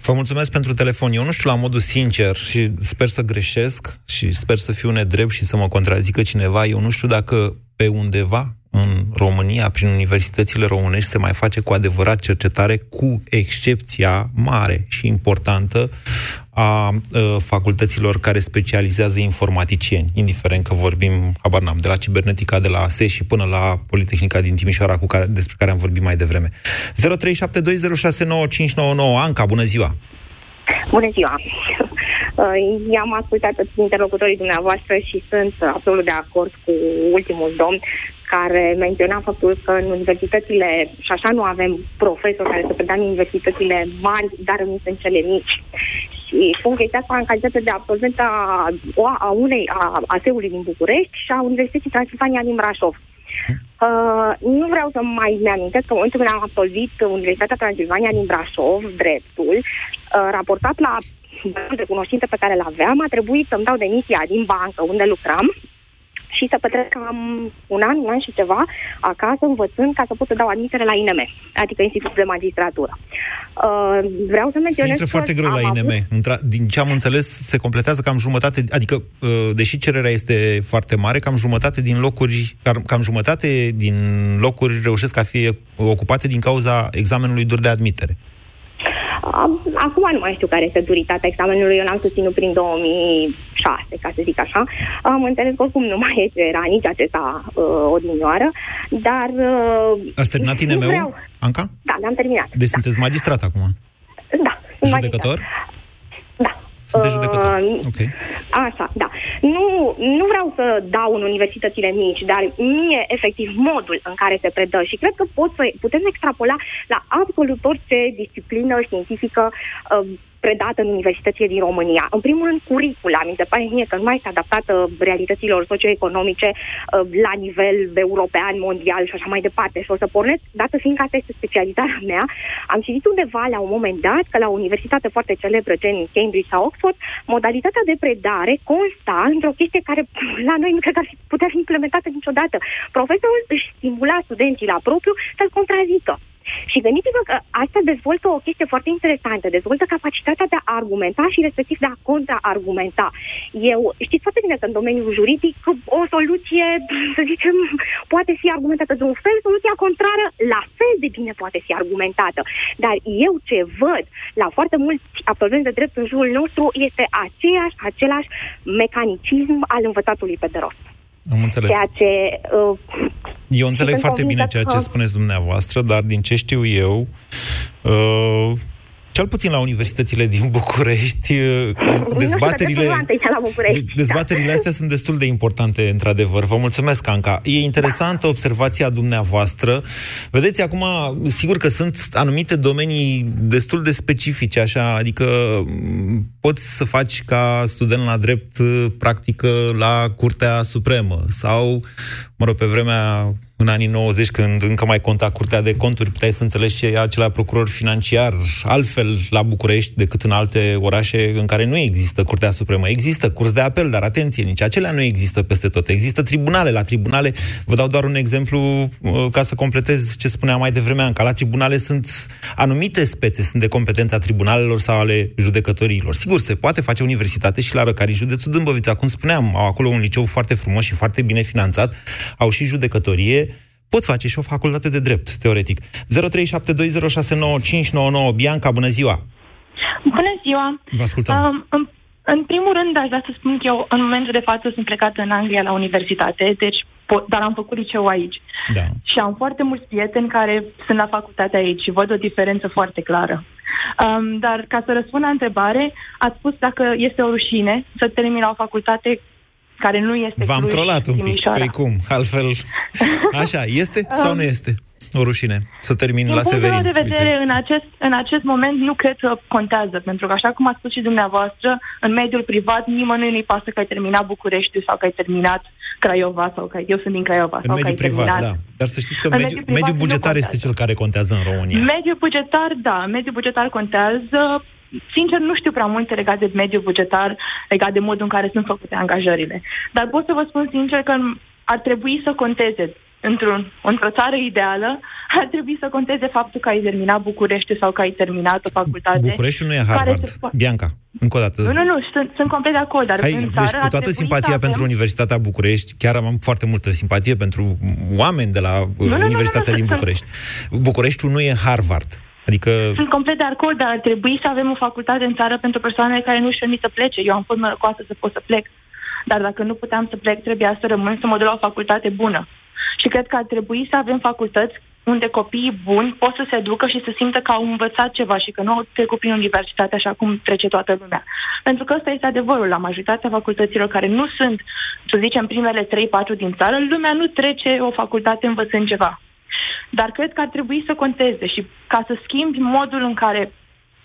Vă mulțumesc pentru telefon. Eu nu știu la modul sincer și sper să greșesc și sper să fiu nedrept și să mă contrazică cineva. Eu nu știu dacă pe undeva în România, prin universitățile românești, se mai face cu adevărat cercetare, cu excepția mare și importantă a uh, facultăților care specializează informaticieni, indiferent că vorbim, habar n-am, de la cibernetica de la ASE și până la Politehnica din Timișoara, cu care, despre care am vorbit mai devreme. 0372069599 Anca, bună ziua!
Bună ziua! I-am ascultat toți interlocutorii dumneavoastră și sunt absolut de acord cu ultimul domn care menționa faptul că în universitățile, și așa nu avem profesori care să predea în universitățile mari, dar nu sunt cele mici. Și spun chestia asta în calitate de absolvent a, a unei, a ASEului din București și a Universității Transilvania din Brașov. Uh, nu vreau să mai mi-amintesc că în momentul când am absolvit Universitatea Transilvania din Brașov, dreptul, uh, raportat la de cunoștințe pe care le aveam, a trebuit să-mi dau demisia din bancă unde lucram și să petrec cam un an, un an și ceva acasă învățând ca să pot să dau admitere la INM, adică Institutul de Magistratură. Uh, vreau să menționez
Se intră foarte greu la INM. Avut... Din ce am înțeles, se completează cam jumătate, adică, uh, deși cererea este foarte mare, cam jumătate din locuri, cam jumătate din locuri reușesc a fi ocupate din cauza examenului dur de admitere.
Acum nu mai știu care este duritatea examenului, eu l-am susținut prin 2006, ca să zic așa. Am înțeles că oricum nu mai este, era nici acesta uh, odinioară, dar... Uh,
Ați terminat INM-ul, vreau... Anca?
Da, l-am terminat.
Deci
da.
sunteți magistrat acum?
Da,
Judecător?
Magistrat. Da.
Sunteți judecător? Uh, ok.
Așa, da. Nu, nu vreau să dau în universitățile mici, dar mie, efectiv, modul în care se predă și cred că pot să, putem extrapola la absolut orice disciplină științifică uh, predată în universitățile din România. În primul rând, curicula. Mi se pare mie că nu mai este adaptată realităților socioeconomice uh, la nivel european, mondial și așa mai departe. Și o să pornesc, dată fiindcă asta este specialitatea mea, am citit undeva la un moment dat că la o universitate foarte celebră, gen Cambridge sau Oxford, modalitatea de predare consta într-o chestie care la noi nu cred că ar fi putea fi implementată niciodată. Profesorul își stimula studenții la propriu să-l contrazică. Și gândiți-vă că asta dezvoltă o chestie foarte interesantă, dezvoltă capacitatea de a argumenta și respectiv de a contraargumenta. Eu știți foarte bine că în domeniul juridic o soluție, să zicem, poate fi argumentată de un fel, soluția contrară la fel de bine poate fi argumentată. Dar eu ce văd la foarte mulți absolvenți de drept în jurul nostru este aceeași, același mecanicism al învățatului pe de rost.
Am înțeles.
Ceea ce... Uh,
eu înțeleg foarte bine ceea ce spuneți dumneavoastră, dar din ce știu eu, uh, cel puțin la universitățile din București, dezbaterile, dezbaterile astea sunt destul de importante, într-adevăr. Vă mulțumesc, Anca. E interesantă observația dumneavoastră. Vedeți, acum, sigur că sunt anumite domenii destul de specifice, așa, adică poți să faci ca student la drept practică la Curtea Supremă sau, mă rog, pe vremea în anii 90, când încă mai conta Curtea de Conturi, puteai să înțelegi ce e acela procuror financiar, altfel la București decât în alte orașe în care nu există Curtea Supremă. Există curs de apel, dar atenție, nici acelea nu există peste tot. Există tribunale. La tribunale, vă dau doar un exemplu uh, ca să completez ce spuneam mai devreme, Anca. La tribunale sunt anumite spețe, sunt de competența tribunalelor sau ale judecătorilor. Sigur, se poate face universitate și la Răcari, județul Dâmbovița, cum spuneam, au acolo un liceu foarte frumos și foarte bine finanțat, au și judecătorie, pot face și o facultate de drept, teoretic. 0372069599 Bianca, bună ziua!
Bună ziua!
Vă ascultăm. Um,
în, în primul rând, aș vrea să spun că eu, în momentul de față, sunt plecată în Anglia la universitate, deci pot, dar am făcut liceu aici.
Da.
Și am foarte mulți prieteni care sunt la facultate aici și văd o diferență foarte clară. Um, dar ca să răspund la întrebare, ați spus dacă este o rușine să termin la o facultate care nu este
V-am trolat un pic, păi cum? Altfel, așa, este sau nu este o rușine să termin la Severin?
Din de vedere, în acest, în acest moment nu cred că contează, pentru că așa cum a spus și dumneavoastră, în mediul privat nimănui nu-i pasă că ai terminat București sau că ai terminat Craiova sau că eu sunt din Craiova.
În
sau
mediul
că ai
privat,
terminat.
da. Dar să știți că mediul, mediul, mediul bugetar este cel care contează în România.
Mediul bugetar, da. Mediul bugetar contează sincer, nu știu prea multe legate de mediul bugetar, legat de modul în care sunt făcute angajările. Dar pot să vă spun sincer că ar trebui să conteze într-un, într-o țară ideală, ar trebui să conteze faptul că ai terminat București sau că ai terminat o facultate.
București nu e Harvard. Se... Bianca, încă o dată.
Nu, nu, nu, sunt, sunt complet de acord, dar
Hai,
în
deci
țară
cu toată simpatia pentru avem... Universitatea București, chiar am foarte multă simpatie pentru oameni de la nu, Universitatea nu, nu, nu, din București. Sunt... Bucureștiul nu e Harvard. Adică...
Sunt complet de acord, dar ar trebui să avem o facultate în țară pentru persoanele care nu își permit să plece. Eu am fost norocoasă să pot să plec. Dar dacă nu puteam să plec, trebuia să rămân să mă duc la o facultate bună. Și cred că ar trebui să avem facultăți unde copiii buni pot să se ducă și să simtă că au învățat ceva și că nu au trecut prin universitate așa cum trece toată lumea. Pentru că ăsta este adevărul. La majoritatea facultăților care nu sunt, să zicem, primele 3-4 din țară, lumea nu trece o facultate învățând ceva. Dar cred că ar trebui să conteze și ca să schimbi modul în care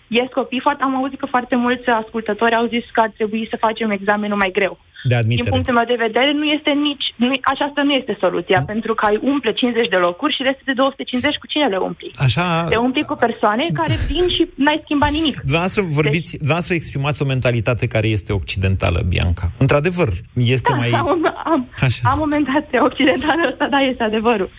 ies copii, foarte, am auzit că foarte mulți ascultători au zis că ar trebui să facem examenul mai greu.
De admitere.
Din punctul meu de vedere, nu este nici, nu, aceasta nu este soluția, mm. pentru că ai umple 50 de locuri și restul de 250 cu cine le umpli?
Așa...
Le umpli cu persoane care vin și n-ai schimbat nimic.
Dumneavoastră vorbiți, deci... dumneavoastră exprimați o mentalitate care este occidentală, Bianca. Într-adevăr, este
da,
mai...
Am, am,
Așa.
am o mentalitate occidentală, asta da, este adevărul.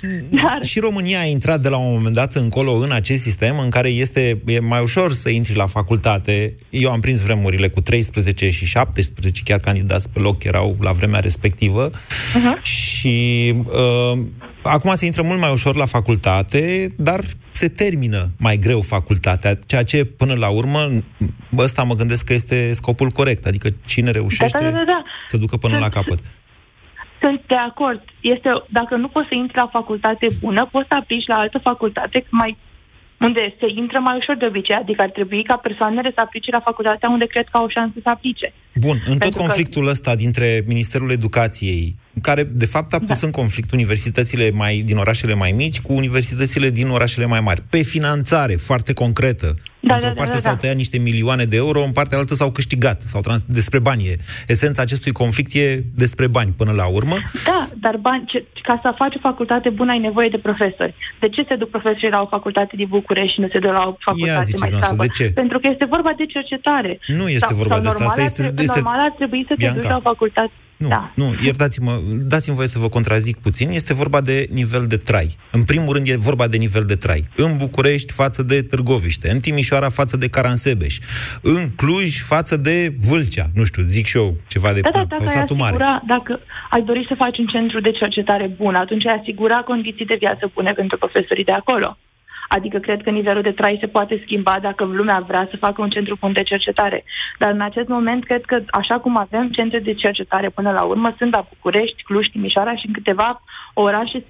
Dar...
Și România a intrat de la un moment dat încolo în acest sistem în care este e mai ușor să intri la facultate. Eu am prins vremurile cu 13 și 17, chiar candidați pe loc loc erau la vremea respectivă uh-huh. și uh, acum se intră mult mai ușor la facultate, dar se termină mai greu facultatea, ceea ce până la urmă, ăsta mă gândesc că este scopul corect, adică cine reușește
da, da, da, da.
să ducă până
Sunt,
la capăt.
Sunt de acord. Este, dacă nu poți să intri la facultate bună, poți să aplici la altă facultate mai unde se intră mai ușor de obicei, adică ar trebui ca persoanele să aplice la facultatea unde cred că au șanse să aplice.
Bun, în tot
Pentru
conflictul că... ăsta dintre Ministerul Educației, care de fapt a pus da. în conflict universitățile mai, din orașele mai mici cu universitățile din orașele mai mari, pe finanțare foarte concretă,
da,
Într-o
da,
parte
da, da,
s-au
da.
tăiat niște milioane de euro, în partea altă s-au câștigat, s-au trans... despre bani. E. Esența acestui conflict e despre bani până la urmă.
Da, dar bani, ce, ca să faci o facultate bună ai nevoie de profesori. De ce se duc profesorii la o facultate din București și nu se duc la o facultate
ziceți,
mai
noastră,
slabă?
de ce?
Pentru că este vorba de cercetare.
Nu este
sau,
vorba
sau
de asta,
normal,
asta
ar
este-
trebui-
este-
Normal ar trebui să te
Bianca.
duci la o facultate.
Nu,
Da.
nu, iertați-mă, dați-mi voie să vă contrazic puțin, este vorba de nivel de trai. În primul rând e vorba de nivel de trai. În București față de Târgoviște, în Timișoara față de Caransebeș, în Cluj față de Vâlcea, nu știu, zic și eu ceva de
Da, da,
sau
dacă ai
satul mare.
asigura, dacă ai dori să faci un centru de cercetare bun, atunci ai asigura condiții de viață bune pentru profesorii de acolo. Adică cred că nivelul de trai se poate schimba dacă lumea vrea să facă un centru bun de cercetare. Dar în acest moment cred că așa cum avem centre de cercetare până la urmă, sunt la București, Cluj, Timișoara și în câteva orașe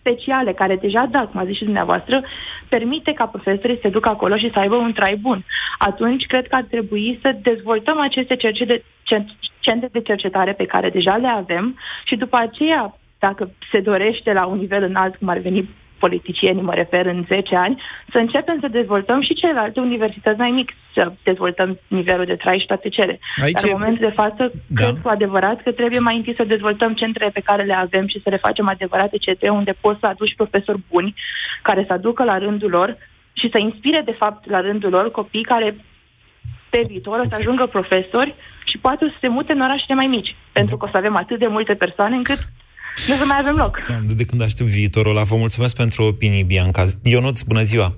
speciale, care deja, da, cum a zis și dumneavoastră, permite ca profesorii să se ducă acolo și să aibă un trai bun. Atunci, cred că ar trebui să dezvoltăm aceste cerce de, cen- centre de cercetare pe care deja le avem și după aceea, dacă se dorește la un nivel înalt, cum ar veni politicienii, mă refer, în 10 ani, să începem să dezvoltăm și celelalte universități mai mici, să dezvoltăm nivelul de trai și toate cele.
Aici
Dar în
e-
momentul de față,
Da.
cred cu adevărat că trebuie mai întâi să dezvoltăm centrele pe care le avem și să le facem adevărate centre unde poți să aduci profesori buni care să aducă la rândul lor și să inspire, de fapt, la rândul lor copii care pe viitor o să ajungă profesori și poate o să se mute în orașele mai mici. Pentru că o să avem atât de multe persoane încât nu să mai avem loc.
Doamne, de când aștept viitorul ăla, vă mulțumesc pentru opinii, Bianca. Ionuț, bună ziua!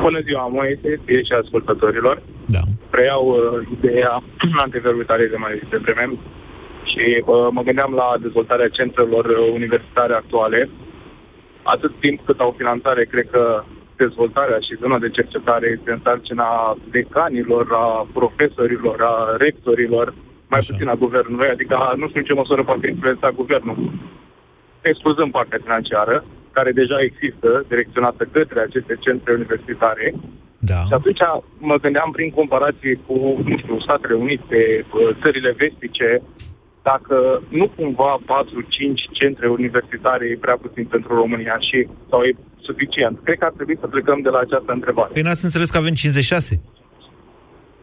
Bună ziua, Moise, ție și ascultătorilor.
Da.
Preiau uh, ideea antevorbitoarei tare de mai devreme și uh, mă gândeam la dezvoltarea centrelor uh, universitare actuale. Atât timp cât au finanțare, cred că dezvoltarea și zona de cercetare este în sarcina decanilor, a profesorilor, a rectorilor, mai
Așa.
puțin a guvernului, adică nu știu în ce măsură poate influența guvernul. Excluzând partea financiară, care deja există, direcționată către aceste centre universitare,
Da.
și atunci mă gândeam prin comparație cu, nu știu, Statele Unite, uh, țările vestice, dacă nu cumva 4-5 centre universitare e prea puțin pentru România și sau e suficient. Cred că ar trebui să plecăm de la această întrebare.
Păi n-ați înțeles că avem 56.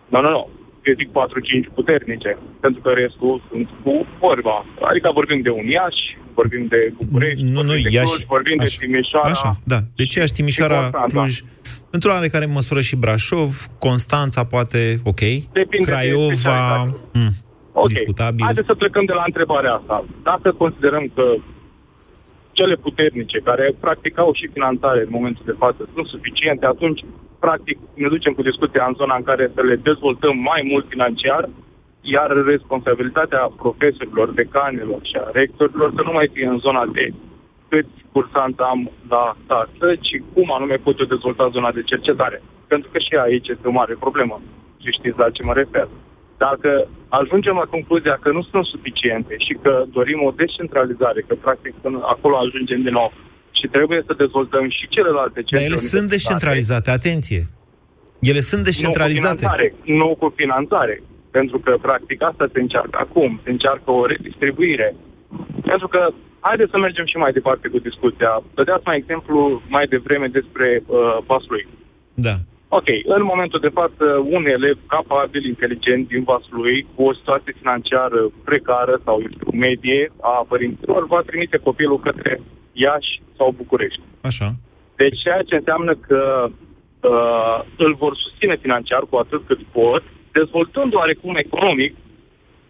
Nu, nu, nu. Eu zic 4-5 puternice, pentru că restul sunt cu vorba. Adică vorbim de un Iași, vorbim de București,
Nu, nu,
vorbim de
Iași.
Cluj, vorbim
Așa.
de Timișoara.
Așa, da. Deci Iași, Timișoara,
Constanța.
Cluj, într-o oarecare măsură și Brașov, Constanța poate, ok,
Depinde de
Craiova,
specialitate.
mm,
Ok.
discutabil.
Haideți să plecăm de la întrebarea asta. Dacă considerăm că cele puternice, care practic au și finanțare în momentul de față, sunt suficiente, atunci, practic, ne ducem cu discuția în zona în care să le dezvoltăm mai mult financiar, iar responsabilitatea profesorilor, decanilor și a rectorilor să nu mai fie în zona de câți cursanți am la taxă, ci cum anume pot eu dezvolta zona de cercetare. Pentru că și aici este o mare problemă. Și știți la ce mă refer. Dacă ajungem la concluzia că nu sunt suficiente și că dorim o descentralizare, că practic până acolo ajungem din nou și și trebuie să dezvoltăm și celelalte centre
Dar ele sunt descentralizate, atenție. Ele sunt descentralizate.
Nu cu finanțare, nu cu finanțare. Pentru că, practic, asta se încearcă acum. Se încearcă o redistribuire. Pentru că, haideți să mergem și mai departe cu discuția. Dădeați mai exemplu mai devreme despre uh, Vaslui.
Da.
Ok, în momentul de față, un elev capabil, inteligent din Vaslui, cu o situație financiară precară sau eu știu, medie a părinților, va trimite copilul către Iași sau București.
Așa.
Deci ceea ce înseamnă că uh, îl vor susține financiar cu atât cât pot, dezvoltând oarecum economic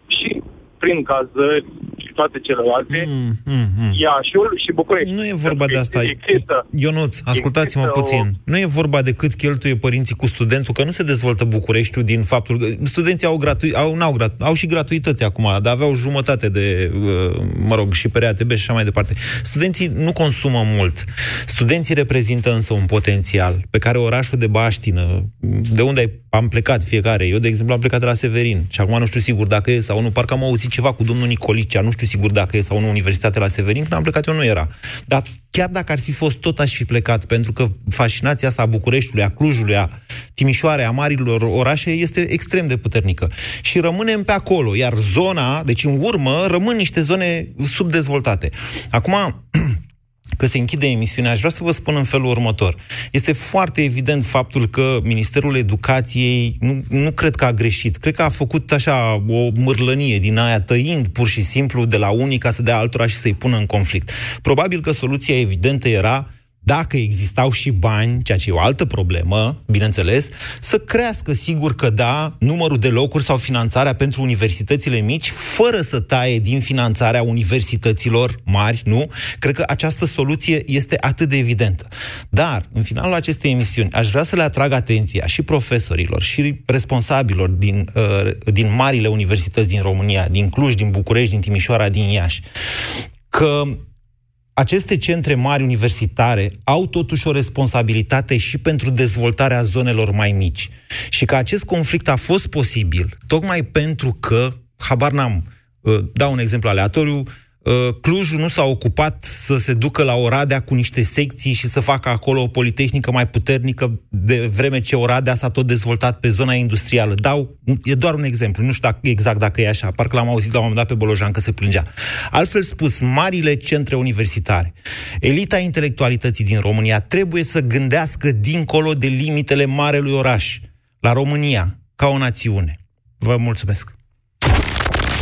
și prin cazări și toate celelalte, mm, mm, mm. Iașiul și București.
Nu e vorba de asta. Există, Ionuț, ascultați-mă puțin. O... Nu e vorba de cât cheltuie părinții cu studentul, că nu se dezvoltă Bucureștiul din faptul că studenții au, gratu- au, n-au, grat- au și gratuități acum, dar aveau jumătate de, uh, mă rog, și pe RATB și așa mai departe. Studenții nu consumă mult. Studenții reprezintă însă un potențial pe care orașul de Baștină, de unde ai am plecat fiecare. Eu, de exemplu, am plecat de la Severin și acum nu știu sigur dacă e sau nu. Parcă am auzit ceva cu domnul Nicolicea, nu știu sigur dacă e sau nu Universitatea la Severin. Când am plecat eu nu era. Dar chiar dacă ar fi fost, tot aș fi plecat, pentru că fascinația asta a Bucureștiului, a Clujului, a Timișoarei, a marilor orașe este extrem de puternică. Și rămânem pe acolo, iar zona, deci în urmă, rămân niște zone subdezvoltate. Acum, că se închide emisiunea, aș vrea să vă spun în felul următor. Este foarte evident faptul că Ministerul Educației nu, nu cred că a greșit. Cred că a făcut așa o mârlănie din aia, tăind pur și simplu de la unii ca să dea altora și să-i pună în conflict. Probabil că soluția evidentă era dacă existau și bani, ceea ce e o altă problemă, bineînțeles, să crească, sigur că da, numărul de locuri sau finanțarea pentru universitățile mici, fără să taie din finanțarea universităților mari, nu? Cred că această soluție este atât de evidentă. Dar, în finalul acestei emisiuni, aș vrea să le atrag atenția și profesorilor, și responsabilor din, uh, din marile universități din România, din Cluj, din București, din Timișoara, din Iași, că aceste centre mari universitare au totuși o responsabilitate și pentru dezvoltarea zonelor mai mici. Și că acest conflict a fost posibil tocmai pentru că, habar n-am, uh, dau un exemplu aleatoriu, Uh, Clujul nu s-a ocupat să se ducă la Oradea cu niște secții și să facă acolo o politehnică mai puternică, de vreme ce Oradea s-a tot dezvoltat pe zona industrială. Dau, e doar un exemplu, nu știu dacă, exact dacă e așa, parcă l-am auzit la un moment dat pe Bolojan că se plângea. Altfel spus, marile centre universitare, elita intelectualității din România trebuie să gândească dincolo de limitele marelui oraș, la România, ca o națiune. Vă mulțumesc!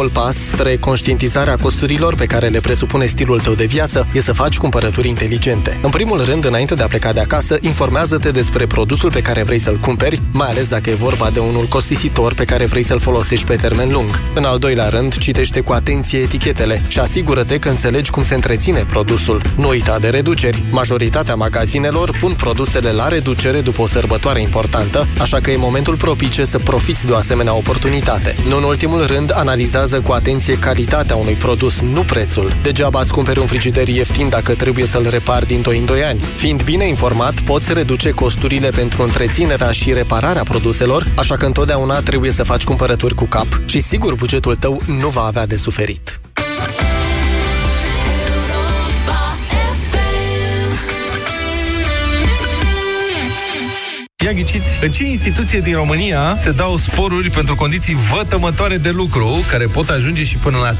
Primul pas spre conștientizarea costurilor pe care le presupune stilul tău de viață e să faci cumpărături inteligente. În primul rând, înainte de a pleca de acasă, informează-te despre produsul pe care vrei să-l cumperi, mai ales dacă e vorba de unul costisitor pe care vrei să-l folosești pe termen lung. În al doilea rând, citește cu atenție etichetele și asigură-te că înțelegi cum se întreține produsul. Nu uita de reduceri. Majoritatea magazinelor pun produsele la reducere după o sărbătoare importantă, așa că e momentul propice să profiți de o asemenea oportunitate. Nu în ultimul rând, analiza analizează cu atenție calitatea unui produs, nu prețul. Degeaba îți cumperi un frigider ieftin dacă trebuie să-l repari din 2 în 2 ani. Fiind bine informat, poți reduce costurile pentru întreținerea și repararea produselor, așa că întotdeauna trebuie să faci cumpărături cu cap și sigur bugetul tău nu va avea de suferit.
Ia ghiciți, în ce instituție din România se dau sporuri pentru condiții vătămătoare de lucru, care pot ajunge și până la 3.000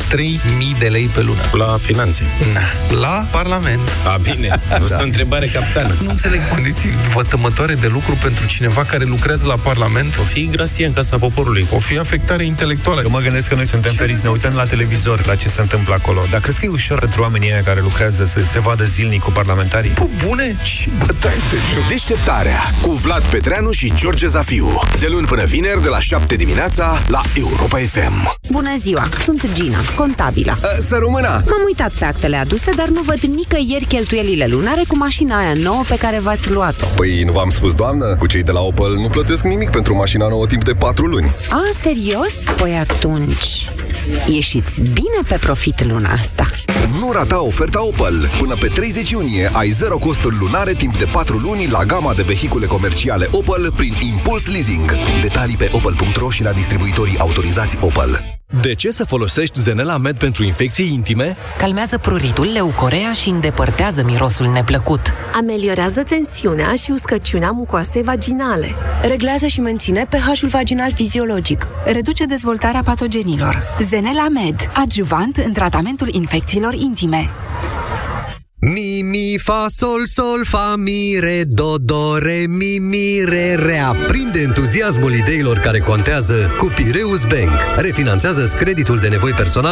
de lei pe lună?
La finanțe.
Na, la Parlament.
A, bine. Asta da. o întrebare captană.
Nu înțeleg condiții vătămătoare de lucru pentru cineva care lucrează la Parlament.
O fi grație în Casa Poporului.
O fi afectare intelectuală.
Eu mă gândesc că noi suntem feriți, ne uităm la televizor la ce se întâmplă acolo. Dar crezi că e ușor pentru oamenii aia care lucrează să se vadă zilnic cu parlamentarii?
Pă, bune și bătaie de joc.
Deșteptarea cu Vlad Petreanu și George Zafiu. De luni până vineri, de la 7 dimineața, la Europa FM.
Bună ziua, sunt Gina, contabilă.
Să rămână!
M-am uitat pe actele aduse, dar nu văd nicăieri cheltuielile lunare cu mașina aia nouă pe care v-ați luat-o.
Păi nu v-am spus, doamnă? Cu cei de la Opel nu plătesc nimic pentru mașina nouă timp de 4 luni.
A, serios? Păi atunci... Ieșiți bine pe profit luna asta.
Nu rata oferta Opel. Până pe 30 iunie ai zero costuri lunare timp de 4 luni la gama de vehicule comerciale Opel prin Impuls Leasing. Detalii pe opel.ro și la distribuitorii autorizați Opel.
De ce să folosești Zenela Med pentru infecții intime?
Calmează pruritul, leucorea și îndepărtează mirosul neplăcut.
Ameliorează tensiunea și uscăciunea mucoasei vaginale.
Reglează și menține pH-ul vaginal fiziologic.
Reduce dezvoltarea patogenilor. Zenela Med, adjuvant în tratamentul infecțiilor intime.
Mi, mi, fa, sol, sol, fa, mi, re, do, do, re, mi, mi, re, re. Aprinde entuziasmul ideilor care contează cu Pireus Bank. Refinanțează creditul de nevoi personale